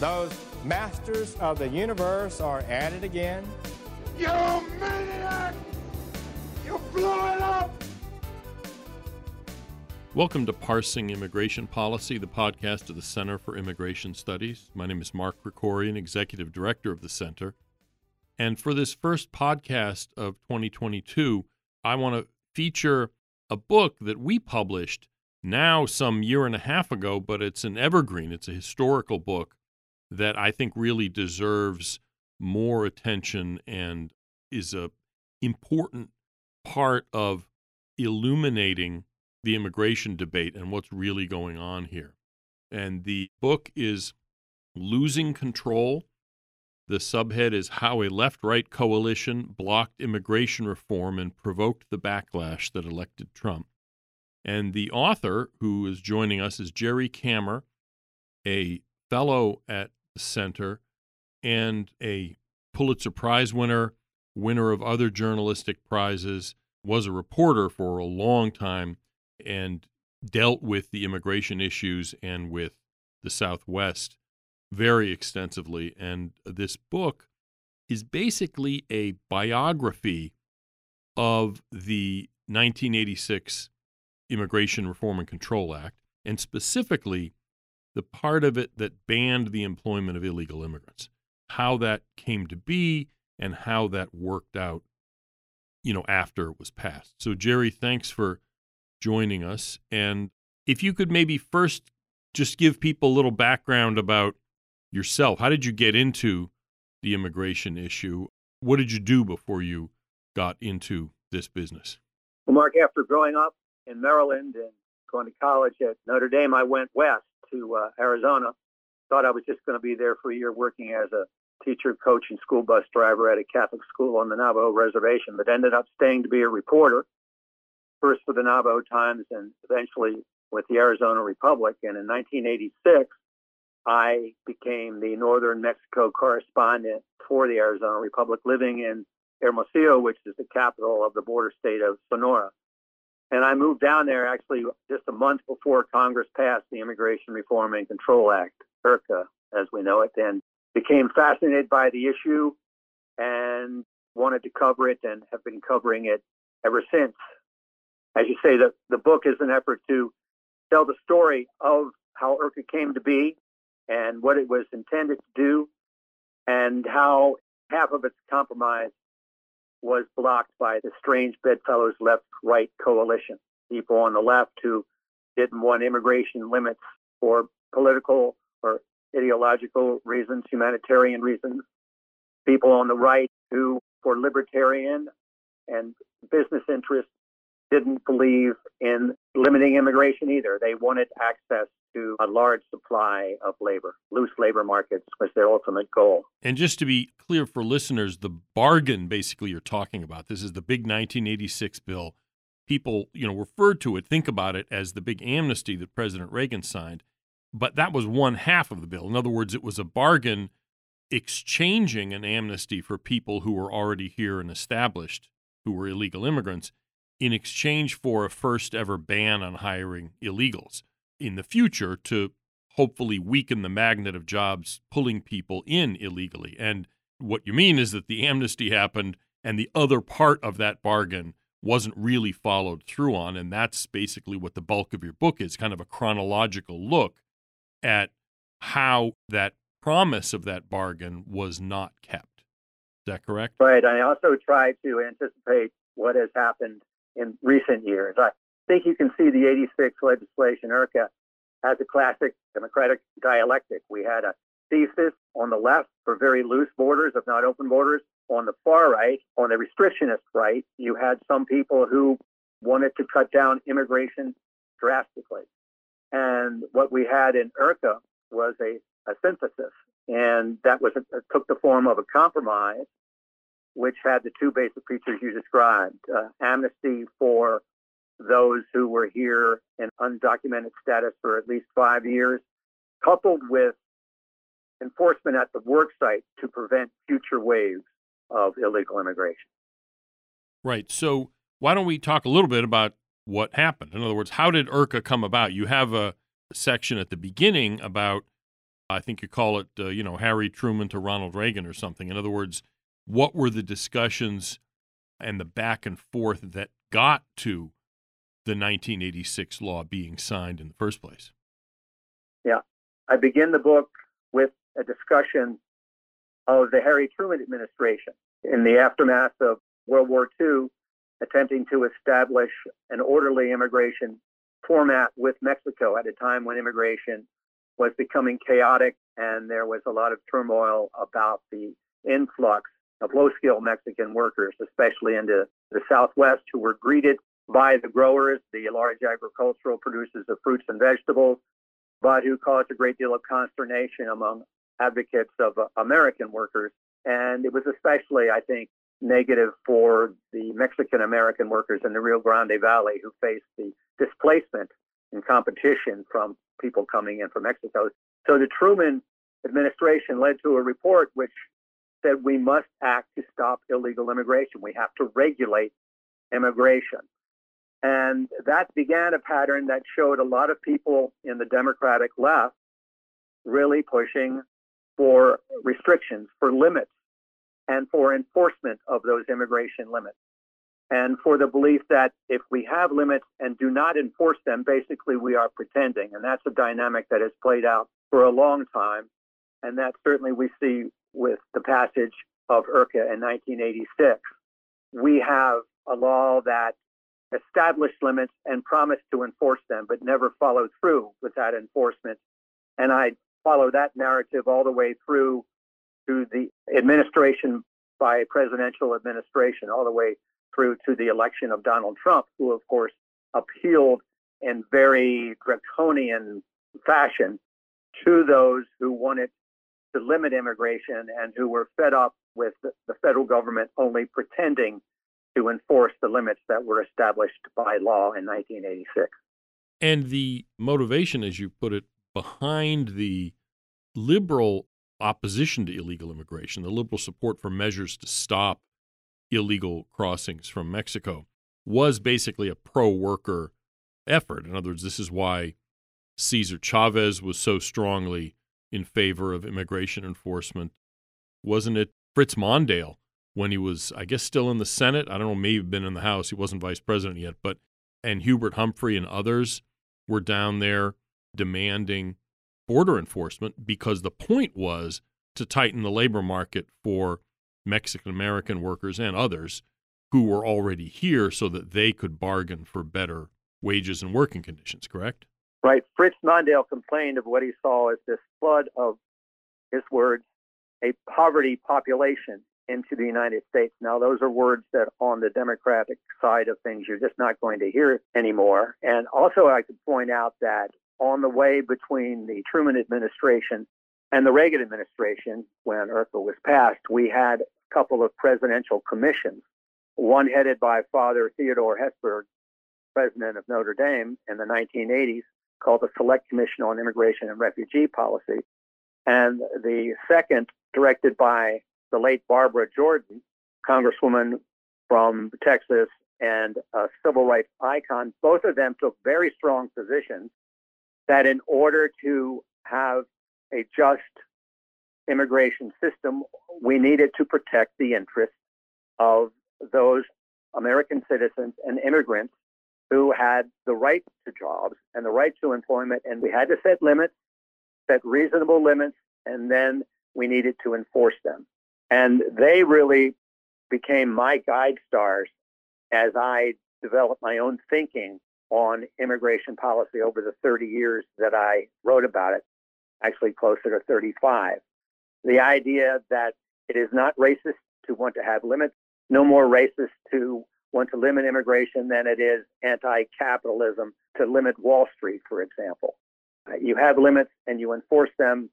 Those masters of the universe are at it again. You maniac! You blew it up! Welcome to Parsing Immigration Policy, the podcast of the Center for Immigration Studies. My name is Mark Krikorian, Executive Director of the Center. And for this first podcast of 2022, I want to feature a book that we published now some year and a half ago, but it's an evergreen. It's a historical book that I think really deserves more attention and is a important part of illuminating the immigration debate and what's really going on here. And the book is Losing Control. The subhead is How a Left Right Coalition Blocked Immigration Reform and Provoked the Backlash That Elected Trump. And the author who is joining us is Jerry Kammer, a fellow at center and a Pulitzer Prize winner, winner of other journalistic prizes, was a reporter for a long time and dealt with the immigration issues and with the Southwest very extensively. And this book is basically a biography of the 1986 Immigration Reform and Control Act, and specifically the part of it that banned the employment of illegal immigrants, how that came to be, and how that worked out, you know, after it was passed. So, Jerry, thanks for joining us. And if you could maybe first just give people a little background about yourself. How did you get into the immigration issue? What did you do before you got into this business? Well, Mark, after growing up in Maryland and going to college at Notre Dame, I went west to uh, Arizona. Thought I was just going to be there for a year working as a teacher, coach, and school bus driver at a Catholic school on the Navajo reservation, but ended up staying to be a reporter, first for the Navajo Times and eventually with the Arizona Republic. And in 1986, I became the Northern Mexico correspondent for the Arizona Republic, living in Hermosillo, which is the capital of the border state of Sonora. And I moved down there actually just a month before Congress passed the Immigration Reform and Control Act, IRCA, as we know it, and became fascinated by the issue and wanted to cover it and have been covering it ever since. As you say, the, the book is an effort to tell the story of how IRCA came to be and what it was intended to do and how half of its compromise was blocked by the strange bedfellows left right coalition. People on the left who didn't want immigration limits for political or ideological reasons, humanitarian reasons. People on the right who, for libertarian and business interests, didn't believe in limiting immigration either. They wanted access to a large supply of labor. Loose labor markets was their ultimate goal. And just to be clear for listeners, the bargain basically you're talking about, this is the big 1986 bill. People, you know, referred to it, think about it as the big amnesty that President Reagan signed. But that was one half of the bill. In other words, it was a bargain exchanging an amnesty for people who were already here and established, who were illegal immigrants, in exchange for a first ever ban on hiring illegals in the future to hopefully weaken the magnet of jobs pulling people in illegally. And what you mean is that the amnesty happened and the other part of that bargain wasn't really followed through on. And that's basically what the bulk of your book is kind of a chronological look at how that promise of that bargain was not kept. Is that correct? Right. I also try to anticipate what has happened in recent years. I think you can see the 86 legislation, IRCA, as a classic democratic dialectic. We had a thesis on the left for very loose borders, if not open borders. On the far right, on the restrictionist right, you had some people who wanted to cut down immigration drastically. And what we had in IRCA was a a synthesis, and that was a, took the form of a compromise, which had the two basic features you described: uh, amnesty for those who were here in undocumented status for at least five years, coupled with enforcement at the work site to prevent future waves of illegal immigration. Right. So, why don't we talk a little bit about what happened? In other words, how did IRCA come about? You have a section at the beginning about, I think you call it, uh, you know, Harry Truman to Ronald Reagan or something. In other words, what were the discussions and the back and forth that got to the 1986 law being signed in the first place? Yeah. I begin the book with a discussion of the Harry Truman administration in the aftermath of World War II, attempting to establish an orderly immigration format with Mexico at a time when immigration was becoming chaotic and there was a lot of turmoil about the influx of low skilled Mexican workers, especially into the Southwest, who were greeted by the growers, the large agricultural producers of fruits and vegetables, but who caused a great deal of consternation among advocates of uh, American workers. And it was especially, I think, negative for the Mexican American workers in the Rio Grande Valley who faced the displacement and competition from people coming in from Mexico. So the Truman administration led to a report which said we must act to stop illegal immigration. We have to regulate immigration. And that began a pattern that showed a lot of people in the Democratic left really pushing for restrictions, for limits, and for enforcement of those immigration limits. And for the belief that if we have limits and do not enforce them, basically we are pretending. And that's a dynamic that has played out for a long time. And that certainly we see with the passage of IRCA in 1986. We have a law that established limits and promised to enforce them, but never followed through with that enforcement. And I follow that narrative all the way through to the administration by presidential administration, all the way through to the election of Donald Trump, who, of course, appealed in very draconian fashion to those who wanted to limit immigration and who were fed up with the federal government only pretending to enforce the limits that were established by law in 1986. And the motivation, as you put it, behind the liberal opposition to illegal immigration, the liberal support for measures to stop illegal crossings from Mexico, was basically a pro worker effort. In other words, this is why Cesar Chavez was so strongly in favor of immigration enforcement. Wasn't it Fritz Mondale when he was, I guess, still in the Senate? I don't know, maybe been in the House. He wasn't vice president yet, but and Hubert Humphrey and others were down there demanding border enforcement because the point was to tighten the labor market for Mexican American workers and others who were already here so that they could bargain for better wages and working conditions, correct? Right. Fritz Mondale complained of what he saw as this flood of, his words, a poverty population into the United States. Now, those are words that on the Democratic side of things, you're just not going to hear anymore. And also, I could point out that on the way between the Truman administration and the Reagan administration, when IRCA was passed, we had a couple of presidential commissions, one headed by Father Theodore Hesburgh, president of Notre Dame in the 1980s, called the Select Commission on Immigration and Refugee Policy, and the second directed by the late Barbara Jordan, Congresswoman from Texas and a civil rights icon. Both of them took very strong positions that in order to have a just immigration system, we needed to protect the interests of those American citizens and immigrants who had the right to jobs and the right to employment. And we had to set limits, set reasonable limits, and then we needed to enforce them. And they really became my guide stars as I developed my own thinking on immigration policy over the 30 years that I wrote about it, actually closer to 35. The idea that it is not racist to want to have limits, no more racist to want to limit immigration than it is anti capitalism to limit Wall Street, for example. Uh, you have limits and you enforce them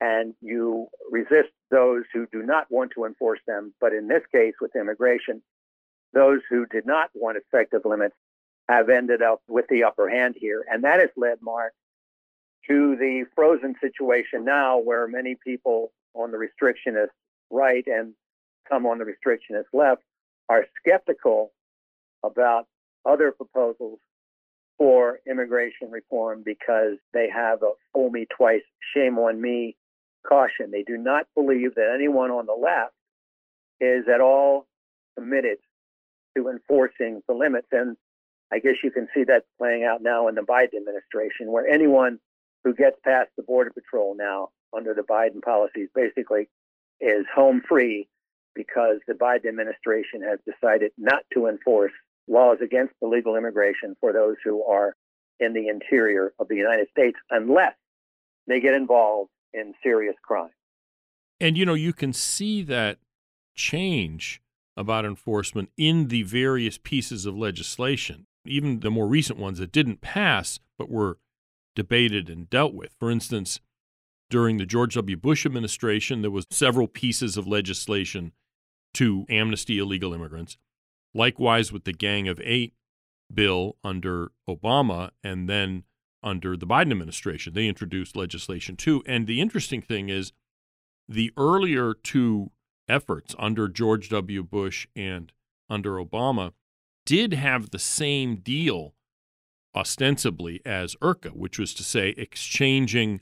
and you resist those who do not want to enforce them. But in this case, with immigration, those who did not want effective limits have ended up with the upper hand here. And that has led, Mark, to the frozen situation now where many people on the restrictionist right and some on the restrictionist left are skeptical about other proposals for immigration reform because they have a fool me twice, shame on me caution. They do not believe that anyone on the left is at all committed to enforcing the limits. And I guess you can see that playing out now in the Biden administration, where anyone who gets past the Border Patrol now under the Biden policies basically is home free because the Biden administration has decided not to enforce laws against illegal immigration for those who are in the interior of the United States unless they get involved in serious crime. And you know, you can see that change about enforcement in the various pieces of legislation, even the more recent ones that didn't pass but were debated and dealt with. For instance, during the George W. Bush administration, there was several pieces of legislation to amnesty illegal immigrants. Likewise with the Gang of Eight bill under Obama and then under the Biden administration. They introduced legislation too. And the interesting thing is the earlier two efforts under George W. Bush and under Obama did have the same deal ostensibly as IRCA, which was to say exchanging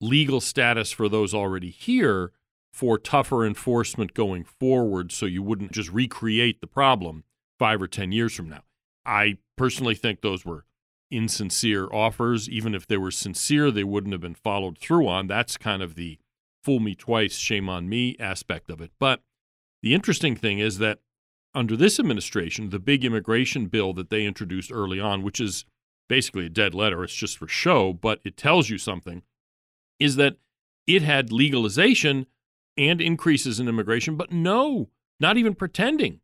legal status for those already here for tougher enforcement going forward so you wouldn't just recreate the problem five or 10 years from now. I personally think those were insincere offers. Even if they were sincere, they wouldn't have been followed through on. That's kind of the fool me twice, shame on me aspect of it. But the interesting thing is that under this administration, the big immigration bill that they introduced early on, which is basically a dead letter, it's just for show, but it tells you something, is that it had legalization and increases in immigration, but no, not even pretending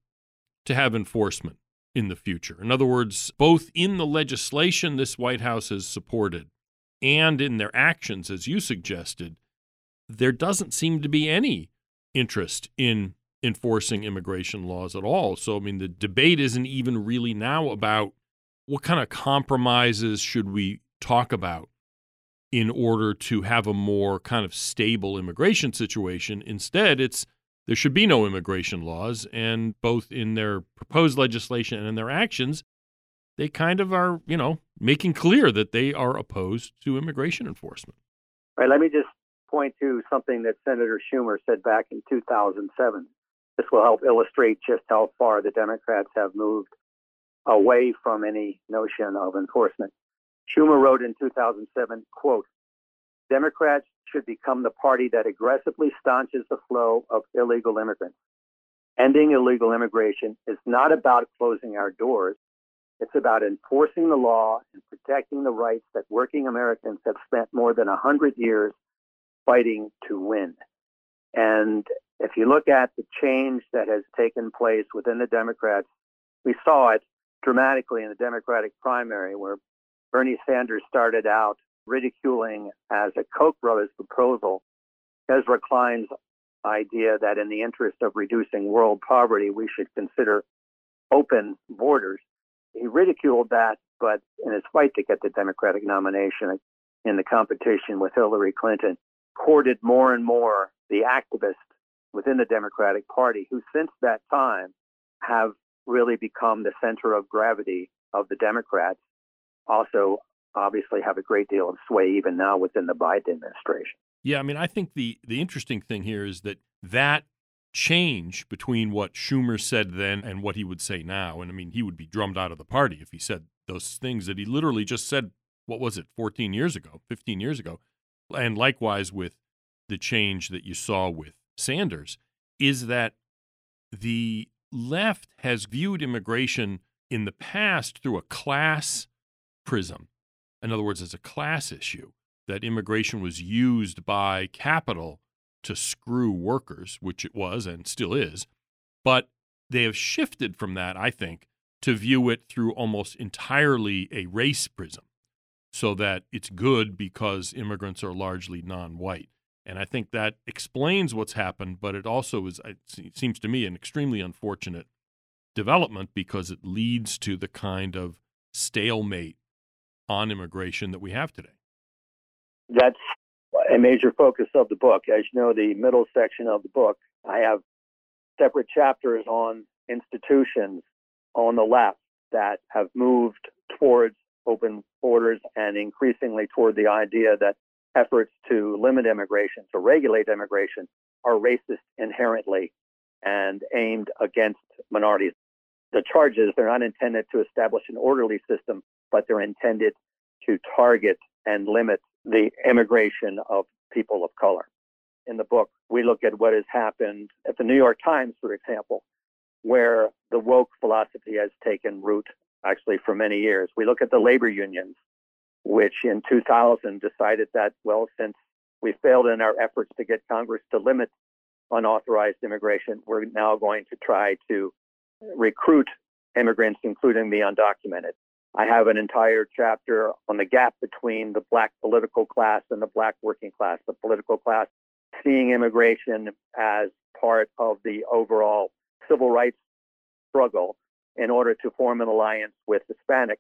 to have enforcement in the future. In other words, both in the legislation this White House has supported and in their actions, as you suggested, there doesn't seem to be any interest in enforcing immigration laws at all. So, I mean, the debate isn't even really now about what kind of compromises should we talk about in order to have a more kind of stable immigration situation. Instead, it's there should be no immigration laws. And both in their proposed legislation and in their actions, they kind of are, you know, making clear that they are opposed to immigration enforcement. All right. Let me just point to something that Senator Schumer said back in 2007. This will help illustrate just how far the Democrats have moved away from any notion of enforcement. Schumer wrote in 2007, quote, Democrats should become the party that aggressively staunches the flow of illegal immigrants. Ending illegal immigration is not about closing our doors. It's about enforcing the law and protecting the rights that working Americans have spent more than 100 years fighting to win. And if you look at the change that has taken place within the Democrats, we saw it dramatically in the Democratic primary where Bernie Sanders started out ridiculing as a Koch brothers proposal Ezra Klein's idea that in the interest of reducing world poverty, we should consider open borders. He ridiculed that, but in his fight to get the Democratic nomination in the competition with Hillary Clinton, courted more and more the activists within the Democratic Party, who since that time have really become the center of gravity of the Democrats. Also, obviously have a great deal of sway even now within the Biden administration. Yeah, I mean, I think the the interesting thing here is that that change between what Schumer said then and what he would say now, and I mean, he would be drummed out of the party if he said those things that he literally just said. What was it, 14 years ago, 15 years ago, and likewise with the change that you saw with Sanders, is that the left has viewed immigration in the past through a class prism in other words, it's a class issue, that immigration was used by capital to screw workers, which it was and still is. But they have shifted from that, I think, to view it through almost entirely a race prism, so that it's good because immigrants are largely non white. And I think that explains what's happened, but it also is, it seems to me, an extremely unfortunate development because it leads to the kind of stalemate on immigration that we have today. That's a major focus of the book. As you know, the middle section of the book, I have separate chapters on institutions on the left that have moved towards open borders and increasingly toward the idea that efforts to limit immigration, to regulate immigration, are racist inherently and aimed against minorities. The charges, they're not intended to establish an orderly system, but they're intended to target and limit the immigration of people of color. In the book, we look at what has happened at the New York Times, for example, where the woke philosophy has taken root actually for many years. We look at the labor unions, which in 2000 decided that, well, since we failed in our efforts to get Congress to limit unauthorized immigration, we're now going to try to recruit immigrants, including the undocumented. I have an entire chapter on the gap between the black political class and the black working class. The political class seeing immigration as part of the overall civil rights struggle in order to form an alliance with Hispanic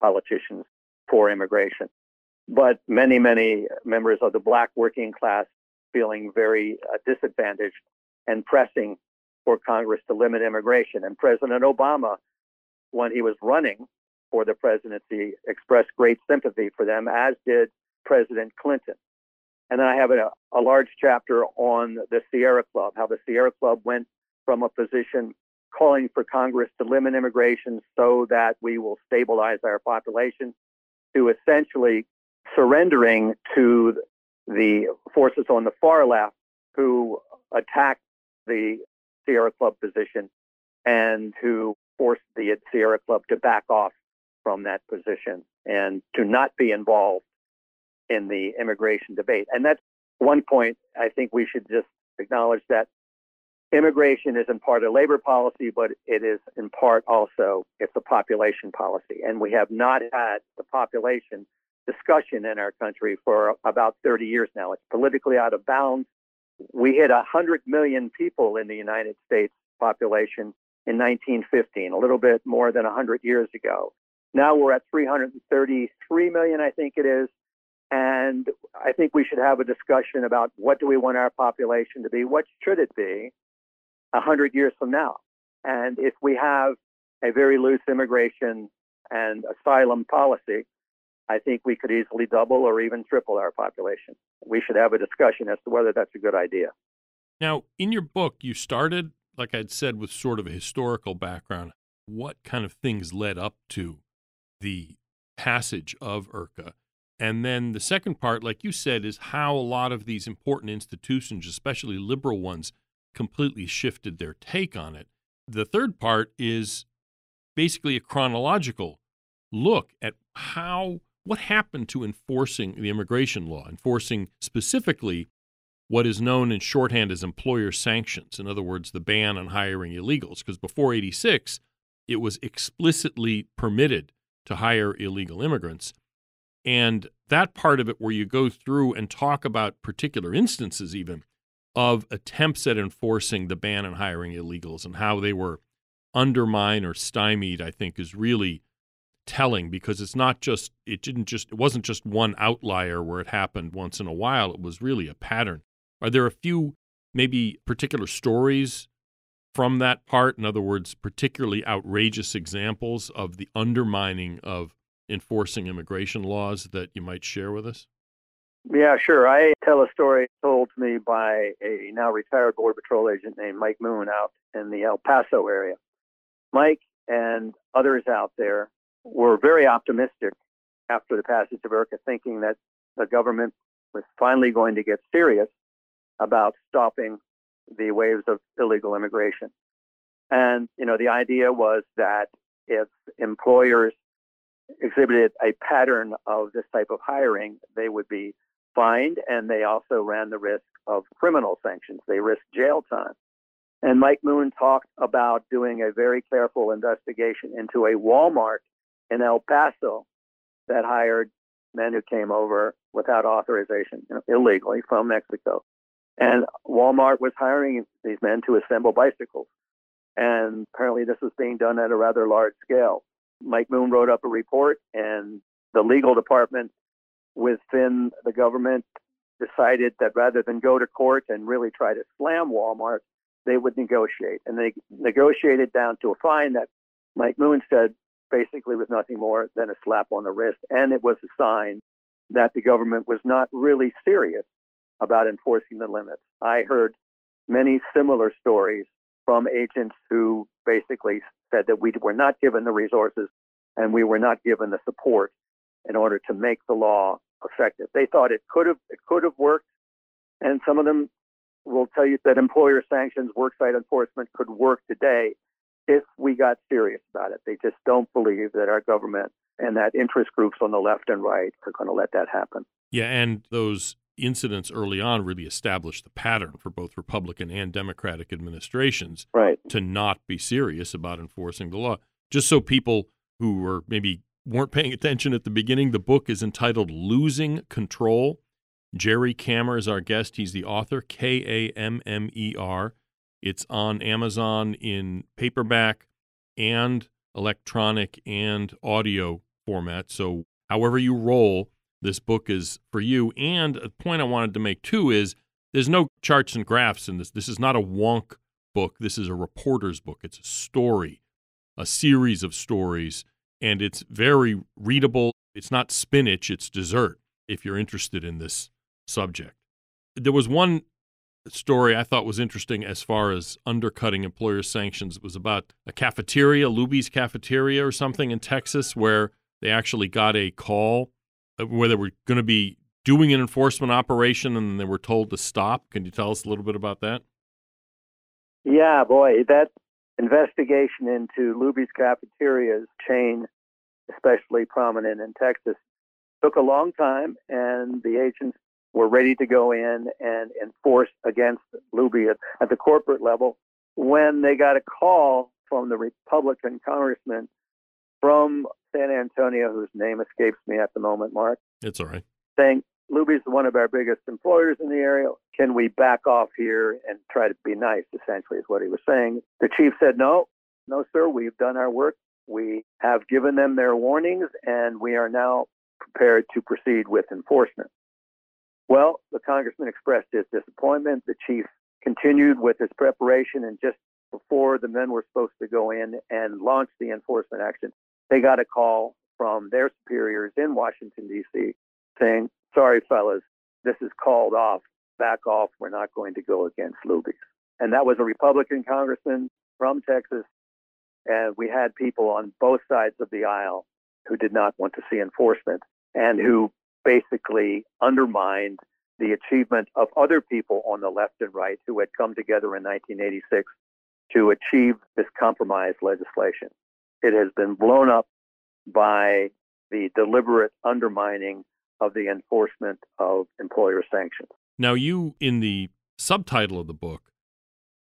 politicians for immigration. But many, many members of the black working class feeling very uh, disadvantaged and pressing for Congress to limit immigration. And President Obama, when he was running for the presidency, expressed great sympathy for them, as did President Clinton. And then I have a, a large chapter on the Sierra Club, how the Sierra Club went from a position calling for Congress to limit immigration so that we will stabilize our population to essentially surrendering to the forces on the far left who attacked the Sierra Club position and who forced the Sierra Club to back off from that position and to not be involved in the immigration debate. And that's one point I think we should just acknowledge that immigration is in part a labor policy, but it is in part also it's a population policy. And we have not had the population discussion in our country for about 30 years now. It's politically out of bounds. We hit 100 million people in the United States population in 1915, a little bit more than 100 years ago. Now we're at 333 million, I think it is. And I think we should have a discussion about what do we want our population to be? What should it be 100 years from now? And if we have a very loose immigration and asylum policy, I think we could easily double or even triple our population. We should have a discussion as to whether that's a good idea. Now, in your book, you started, like I'd said, with sort of a historical background. What kind of things led up to the passage of IRCA? And then the second part, like you said, is how a lot of these important institutions, especially liberal ones, completely shifted their take on it. The third part is basically a chronological look at how what happened to enforcing the immigration law, enforcing specifically what is known in shorthand as employer sanctions. In other words, the ban on hiring illegals. Because before 86, it was explicitly permitted to hire illegal immigrants. And that part of it, where you go through and talk about particular instances, even of attempts at enforcing the ban on hiring illegals and how they were undermined or stymied, I think is really telling because it's not just, it didn't just, it wasn't just one outlier where it happened once in a while. It was really a pattern. Are there a few maybe particular stories from that part? In other words, particularly outrageous examples of the undermining of enforcing immigration laws that you might share with us? Yeah, sure. I tell a story told to me by a now retired Border Patrol agent named Mike Moon out in the El Paso area. Mike and others out there were very optimistic after the passage of IRCA, thinking that the government was finally going to get serious about stopping the waves of illegal immigration. And, you know, the idea was that if employers exhibited a pattern of this type of hiring, they would be fined and they also ran the risk of criminal sanctions. They risked jail time. And Mike Moon talked about doing a very careful investigation into a Walmart in El Paso that hired men who came over without authorization, you know, illegally from Mexico. And Walmart was hiring these men to assemble bicycles. And apparently, this was being done at a rather large scale. Mike Moon wrote up a report, and the legal department within the government decided that rather than go to court and really try to slam Walmart, they would negotiate. And they negotiated down to a fine that Mike Moon said basically was nothing more than a slap on the wrist. And it was a sign that the government was not really serious about enforcing the limits. I heard many similar stories from agents who basically said that we were not given the resources and we were not given the support in order to make the law effective. They thought it could have it could have worked, and some of them will tell you that employer sanctions, worksite enforcement could work today if we got serious about it. They just don't believe that our government and that interest groups on the left and right are going to let that happen. Yeah, and those incidents early on really established the pattern for both Republican and Democratic administrations right. to not be serious about enforcing the law. Just so people who were maybe weren't paying attention at the beginning, the book is entitled Losing Control. Jerry Kammer is our guest. He's the author, K A M M E R. It's on Amazon in paperback and electronic and audio format. So, however you roll, this book is for you. And a point I wanted to make too is there's no charts and graphs in this. This is not a wonk book. This is a reporter's book. It's a story, a series of stories and it's very readable. It's not spinach, it's dessert if you're interested in this subject. There was one story I thought was interesting as far as undercutting employer sanctions. It was about a cafeteria, Luby's cafeteria or something in Texas, where they actually got a call Uh, where they were going to be doing an enforcement operation and they were told to stop. Can you tell us a little bit about that? Yeah, boy, that investigation into Luby's Cafeteria's chain, especially prominent in Texas, took a long time, and the agents were ready to go in and enforce against Luby at, at the corporate level when they got a call from the Republican congressman from San Antonio, whose name escapes me at the moment, Mark. It's all right. Saying, Luby's one of our biggest employers in the area. Can we back off here and try to be nice, essentially, is what he was saying. The chief said, no, no, sir, we've done our work. We have given them their warnings, and we are now prepared to proceed with enforcement. Well, the congressman expressed his disappointment. The chief continued with his preparation, and just before the men were supposed to go in and launch the enforcement action, they got a call from their superiors in Washington, D.C., saying, sorry, fellas, this is called off. Back off. We're not going to go against Luby's. And that was a Republican congressman from Texas. And we had people on both sides of the aisle who did not want to see enforcement and who basically undermined the achievement of other people on the left and right who had come together in 1986 to achieve this compromise legislation. It has been blown up by the deliberate undermining of the enforcement of employer sanctions. Now, you, in the subtitle of the book,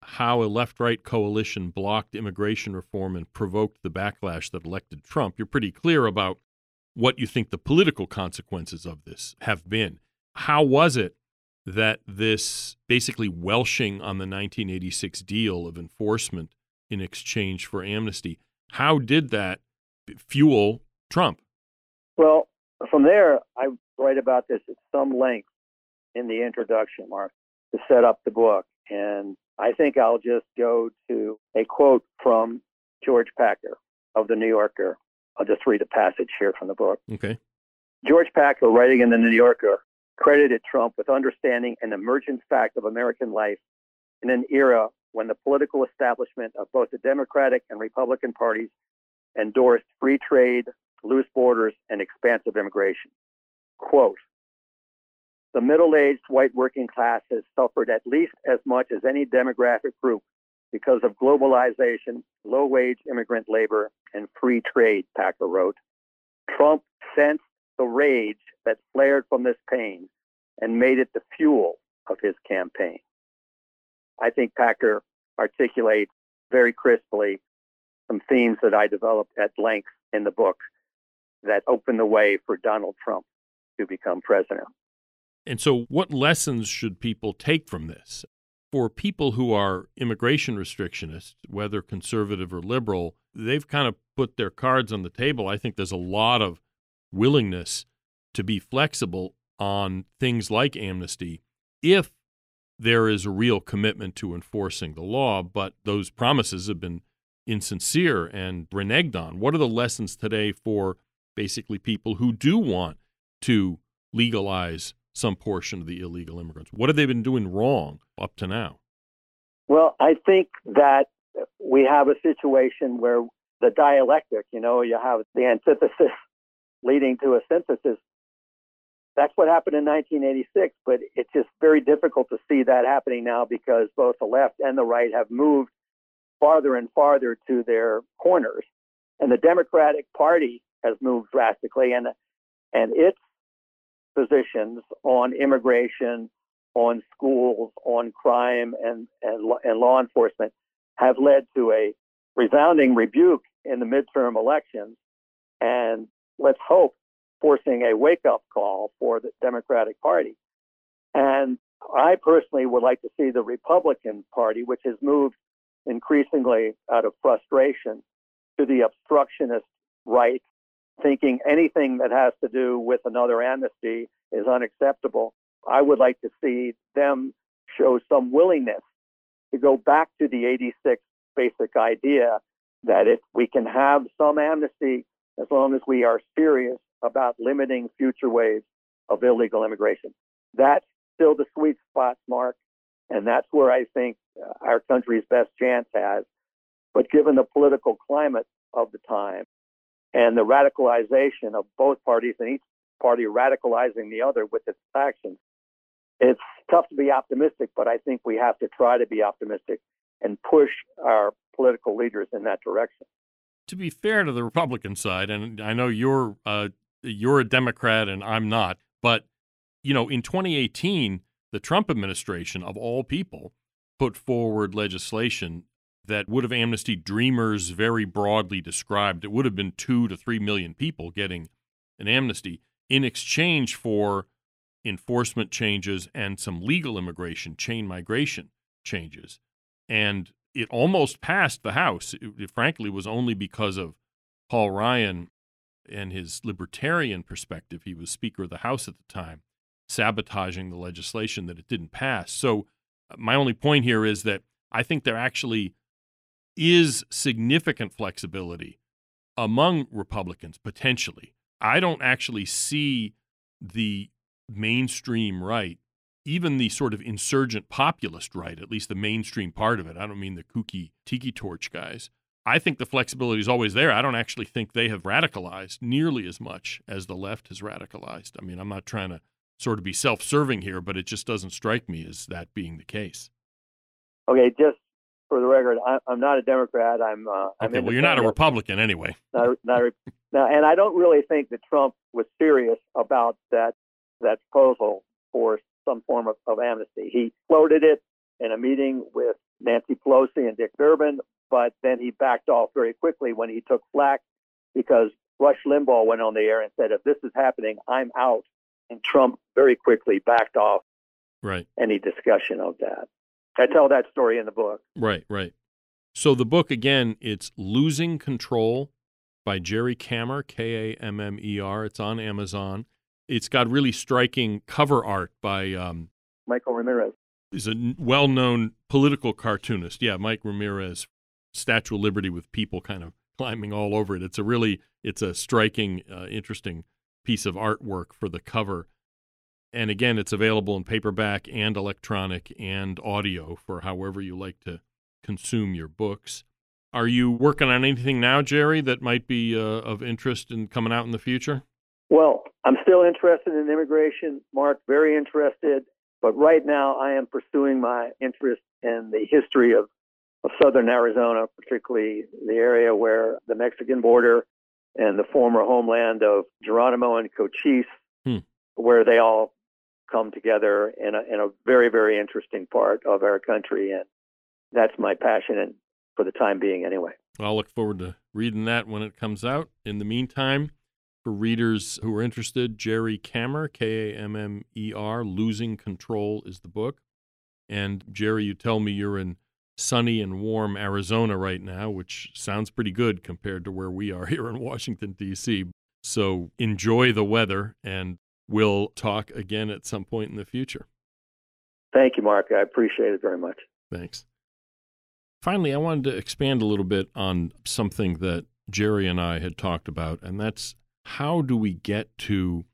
How a Left Right Coalition Blocked Immigration Reform and Provoked the Backlash That Elected Trump, you're pretty clear about what you think the political consequences of this have been. How was it that this basically welshing on the 1986 deal of enforcement in exchange for amnesty, how did that fuel Trump? Well, from there, I write about this at some length in the introduction, Mark, to set up the book. And I think I'll just go to a quote from George Packer of the New Yorker. I'll just read a passage here from the book. Okay. George Packer, writing in the New Yorker, credited Trump with understanding an emergent fact of American life in an era when the political establishment of both the Democratic and Republican parties endorsed free trade, loose borders, and expansive immigration. Quote, the middle-aged white working class has suffered at least as much as any demographic group because of globalization, low-wage immigrant labor, and free trade, Packer wrote. Trump sensed the rage that flared from this pain and made it the fuel of his campaign. I think Packer articulates very crisply some themes that I developed at length in the book that opened the way for Donald Trump. to become president. And so, what lessons should people take from this? For people who are immigration restrictionists, whether conservative or liberal, they've kind of put their cards on the table. I think there's a lot of willingness to be flexible on things like amnesty if there is a real commitment to enforcing the law, but those promises have been insincere and reneged on. What are the lessons today for basically people who do want to legalize some portion of the illegal immigrants? What have they been doing wrong up to now? Well, I think that we have a situation where the dialectic, you know, you have the antithesis leading to a synthesis. That's what happened in 1986, but it's just very difficult to see that happening now because both the left and the right have moved farther and farther to their corners. And the Democratic Party has moved drastically, and and its positions on immigration, on schools, on crime, and and, and law enforcement have led to a resounding rebuke in the midterm elections, and let's hope forcing a wake up call for the Democratic Party. And I personally would like to see the Republican Party, which has moved increasingly out of frustration to the obstructionist right, thinking anything that has to do with another amnesty is unacceptable. I would like to see them show some willingness to go back to the 86 basic idea that if we can have some amnesty as long as we are serious about limiting future waves of illegal immigration. That's still the sweet spot, Mark, and that's where I think uh, our country's best chance has. But given the political climate of the time and the radicalization of both parties and each party radicalizing the other with its actions, it's tough to be optimistic, but I think we have to try to be optimistic and push our political leaders in that direction. To be fair to the Republican side, and I know you're uh, you're a Democrat and I'm not, but you know, in 2018, the Trump administration, of all people, put forward legislation that would have amnesty dreamers very broadly described. It would have been two to three million people getting an amnesty in exchange for enforcement changes and some legal immigration, chain migration changes. And it almost passed the House. It, it frankly was only because of Paul Ryan and his libertarian perspective. He was Speaker of the House at the time, sabotaging the legislation that it didn't pass. So, uh, my only point here is that I think there actually is significant flexibility among Republicans potentially. I don't actually see the mainstream right, even the sort of insurgent populist right, at least the mainstream part of it. I don't mean the kooky tiki torch guys. I think the flexibility is always there. I don't actually think they have radicalized nearly as much as the left has radicalized. I mean, I'm not trying to sort of be self serving here, but it just doesn't strike me as that being the case. Okay, just for the record, I'm not a Democrat. I'm. Uh, I'm okay, well, you're not a Republican anyway. Not, not, now, and I don't really think that Trump was serious about that that proposal for some form of, of amnesty. He floated it in a meeting with Nancy Pelosi and Dick Durbin, but then he backed off very quickly when he took flack because Rush Limbaugh went on the air and said, if this is happening, I'm out. And Trump very quickly backed off right. any discussion of that. I tell that story in the book. Right, right. So the book, again, it's Losing Control by Jerry Kammer, K A M M E R. It's on Amazon. It's got really striking cover art by um, Michael Ramirez. He's a well known political cartoonist. Yeah, Mike Ramirez Statue of Liberty with people kind of climbing all over it. It's a really it's a striking, uh, interesting piece of artwork for the cover. And again, it's available in paperback and electronic and audio for however you like to consume your books. Are you working on anything now, Jerry, that might be uh, of interest in coming out in the future? Well, I'm still interested in immigration, Mark, very interested. But right now, I am pursuing my interest in the history of of southern Arizona, particularly the area where the Mexican border and the former homeland of Geronimo and Cochise, hmm. where they all come together in a, in a very, very interesting part of our country. And that's my passion and for the time being anyway. I'll look forward to reading that when it comes out. In the meantime, For readers who are interested, Jerry Kammer, K A M M E R, Losing Control is the book. And Jerry, you tell me you're in sunny and warm Arizona right now, which sounds pretty good compared to where we are here in Washington, D.C. So enjoy the weather, and we'll talk again at some point in the future. Thank you, Mark. I appreciate it very much. Thanks. Finally, I wanted to expand a little bit on something that Jerry and I had talked about, and that's how do we get to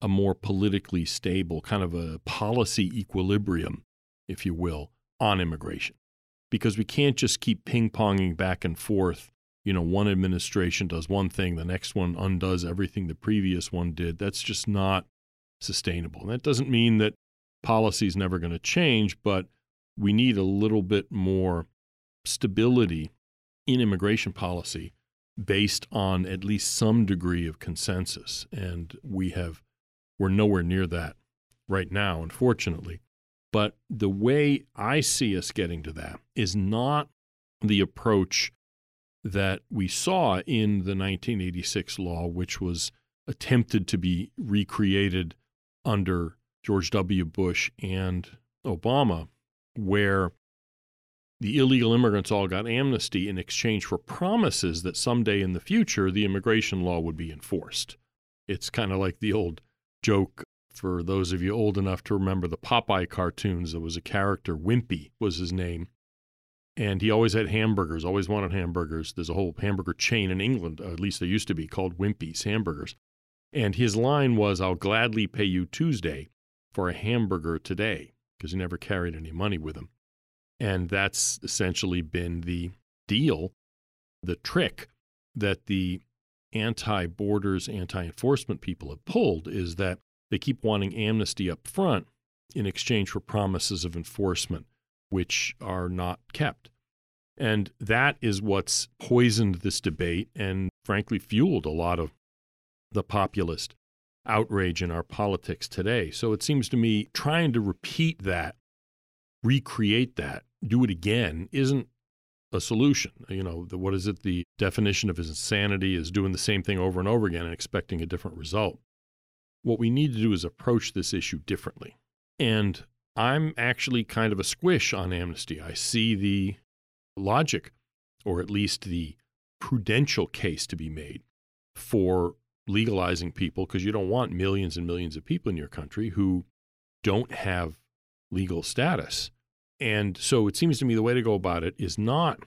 a more politically stable, kind of a policy equilibrium, if you will, on immigration? Because we can't just keep ping ponging back and forth. You know, one administration does one thing, the next one undoes everything the previous one did. That's just not sustainable. And that doesn't mean that policy is never going to change, but we need a little bit more stability in immigration policy based on at least some degree of consensus. And we have, we're nowhere near that right now, unfortunately. But the way I see us getting to that is not the approach that we saw in the 1986 law, which was attempted to be recreated under George W. Bush and Obama, where the illegal immigrants all got amnesty in exchange for promises that someday in the future the immigration law would be enforced. It's kind of like the old joke for those of you old enough to remember the Popeye cartoons. There was a character, Wimpy was his name, and he always had hamburgers, always wanted hamburgers. There's a whole hamburger chain in England, at least there used to be, called Wimpy's Hamburgers. And his line was, I'll gladly pay you Tuesday for a hamburger today, because he never carried any money with him. And that's essentially been the deal, the trick that the anti borders, anti enforcement people have pulled is that they keep wanting amnesty up front in exchange for promises of enforcement, which are not kept. And that is what's poisoned this debate and, frankly, fueled a lot of the populist outrage in our politics today. So it seems to me trying to repeat that recreate that, do it again, isn't a solution. You know, the, what is it? The definition of insanity is doing the same thing over and over again and expecting a different result. What we need to do is approach this issue differently. And I'm actually kind of a squish on amnesty. I see the logic, or at least the prudential case to be made for legalizing people because you don't want millions and millions of people in your country who don't have legal status. And so it seems to me the way to go about it is not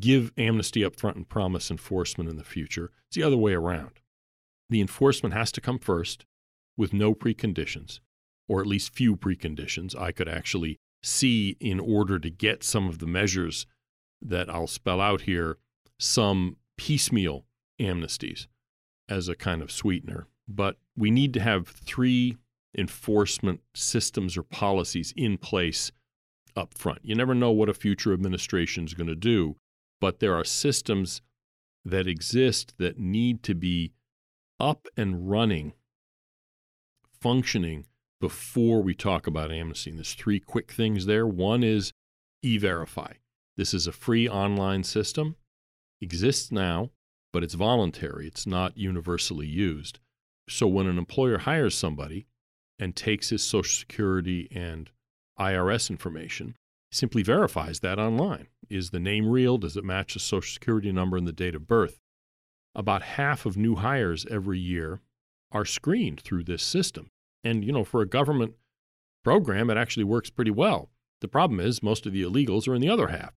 give amnesty up front and promise enforcement in the future. It's the other way around. The enforcement has to come first with no preconditions, or at least few preconditions. I could actually see in order to get some of the measures that I'll spell out here, some piecemeal amnesties as a kind of sweetener. But we need to have three enforcement systems or policies in place up front. You never know what a future administration is going to do, but there are systems that exist that need to be up and running, functioning before we talk about amnesty. And there's three quick things there. One is e-verify. This is a free online system, exists now, but it's voluntary. It's not universally used. So when an employer hires somebody, and takes his Social Security and IRS information, simply verifies that online. Is the name real? Does it match the Social Security number and the date of birth? About half of new hires every year are screened through this system. And, you know, for a government program, it actually works pretty well. The problem is most of the illegals are in the other half.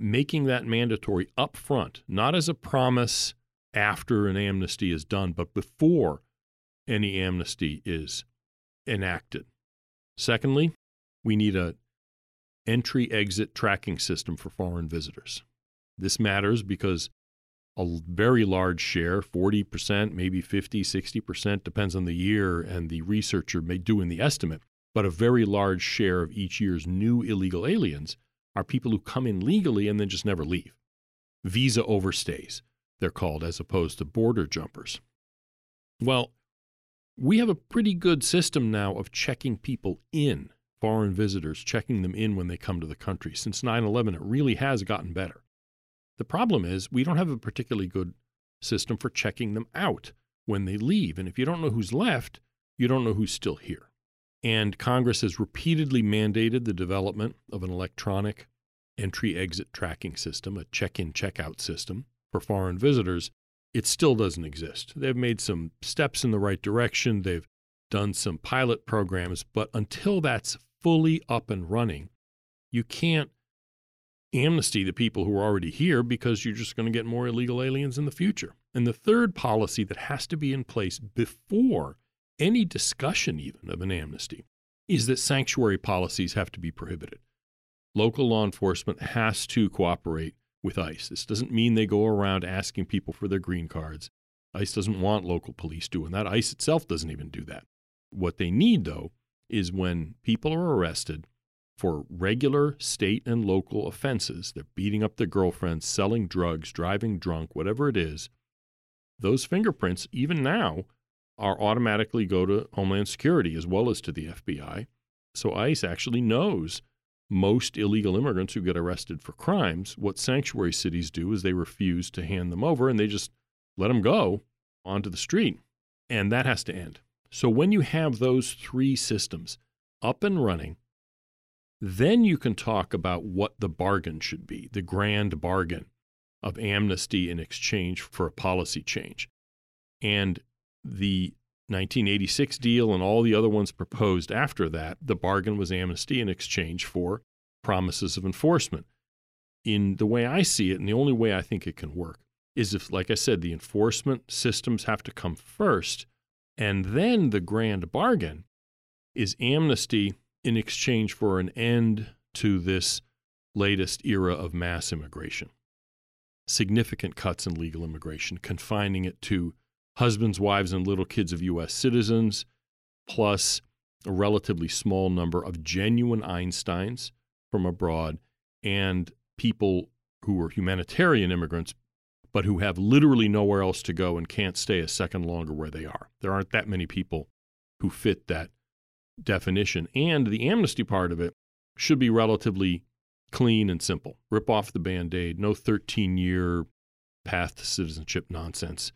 Making that mandatory up front, not as a promise after an amnesty is done, but before any amnesty is enacted. Secondly, we need a entry exit tracking system for foreign visitors. This matters because a very large share, 40%, maybe 50, 60%, depends on the year and the researcher may do in the estimate, but a very large share of each year's new illegal aliens are people who come in legally and then just never leave. Visa overstays, they're called, as opposed to border jumpers. Well, we have a pretty good system now of checking people in, foreign visitors, checking them in when they come to the country. Since 9 11, it really has gotten better. The problem is we don't have a particularly good system for checking them out. when they leave. And if you don't know who's left, you don't know who's still here. And Congress has repeatedly mandated the development of an electronic entry exit tracking system, a check in, check out system for foreign visitors. It still doesn't exist. They've made some steps in the right direction. They've done some pilot programs, but until that's fully up and running, you can't amnesty the people who are already here because you're just going to get more illegal aliens in the future. And the third policy that has to be in place before any discussion, even of an amnesty, is that sanctuary policies have to be prohibited. Local law enforcement has to cooperate with ICE. This doesn't mean they go around asking people for their green cards. ICE doesn't want local police doing that. ICE itself doesn't even do that. What they need, though, is when people are arrested for regular state and local offenses, they're beating up their girlfriends, selling drugs, driving drunk, whatever it is, those fingerprints, even now, are automatically go to Homeland Security as well as to the FBI. So ICE actually knows most illegal immigrants who get arrested for crimes. What sanctuary cities do is they refuse to hand them over and they just let them go onto the street. And that has to end. So when you have those three systems up and running, then you can talk about what the bargain should be, the grand bargain of amnesty in exchange for a policy change. And the 1986 deal and all the other ones proposed after that, the bargain was amnesty in exchange for promises of enforcement. In the way I see it, and the only way I think it can work, is if, like I said, the enforcement systems have to come first, and then the grand bargain is amnesty in exchange for an end to this latest era of mass immigration. Significant cuts in legal immigration, confining it to husbands, wives, and little kids of U.S. citizens, plus a relatively small number of genuine Einsteins from abroad and people who are humanitarian immigrants, but who have literally nowhere else to go and can't stay a second longer where they are. There aren't that many people who fit that definition. And the amnesty part of it should be relatively clean and simple. Rip off the band aid, no 13 year path to citizenship nonsense.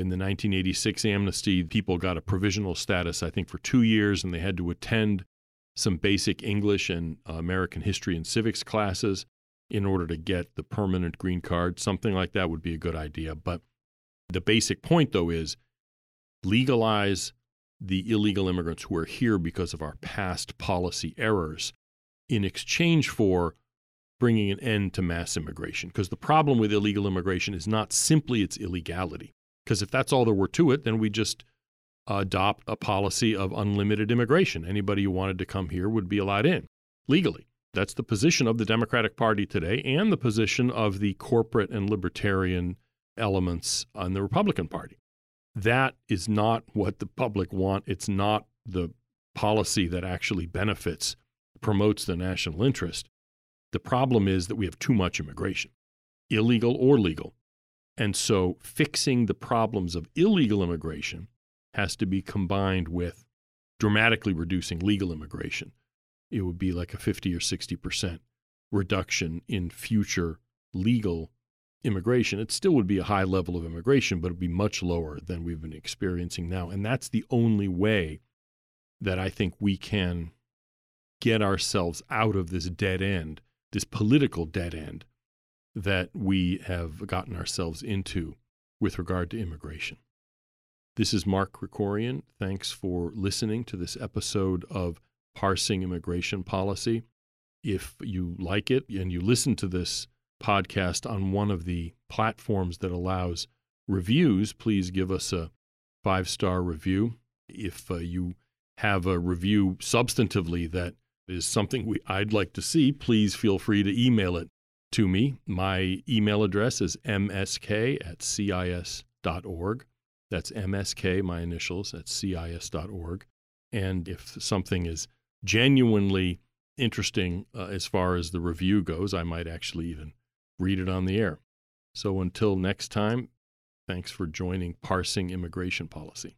In the 1986 amnesty, people got a provisional status, I think, for two years, and they had to attend some basic English and uh, American history and civics classes in order to get the permanent green card. Something like that would be a good idea. But the basic point, though, is legalize the illegal immigrants who are here because of our past policy errors in exchange for bringing an end to mass immigration. Because the problem with illegal immigration is not simply its illegality. Because if that's all there were to it, then we just adopt a policy of unlimited immigration. Anybody who wanted to come here would be allowed in legally. That's the position of the Democratic Party today and the position of the corporate and libertarian elements on the Republican Party. That is not what the public want. It's not the policy that actually benefits, promotes the national interest. The problem is that we have too much immigration, illegal or legal. And so fixing the problems of illegal immigration has to be combined with dramatically reducing legal immigration. It would be like a 50 or 60% reduction in future legal immigration. It still would be a high level of immigration, but it would be much lower than we've been experiencing now. And that's the only way that I think we can get ourselves out of this dead end, this political dead end that we have gotten ourselves into with regard to immigration. This is Mark Krikorian. Thanks for listening to this episode of Parsing Immigration Policy. If you like it and you listen to this podcast on one of the platforms that allows reviews, please give us a five star review. If uh, you have a review substantively that is something we, I'd like to see, please feel free to email it to me. My email address is msk at cis.org. That's MSK, my initials, at cis.org. And if something is genuinely interesting uh, as far as the review goes, I might actually even read it on the air. So until next time, thanks for joining Parsing Immigration Policy.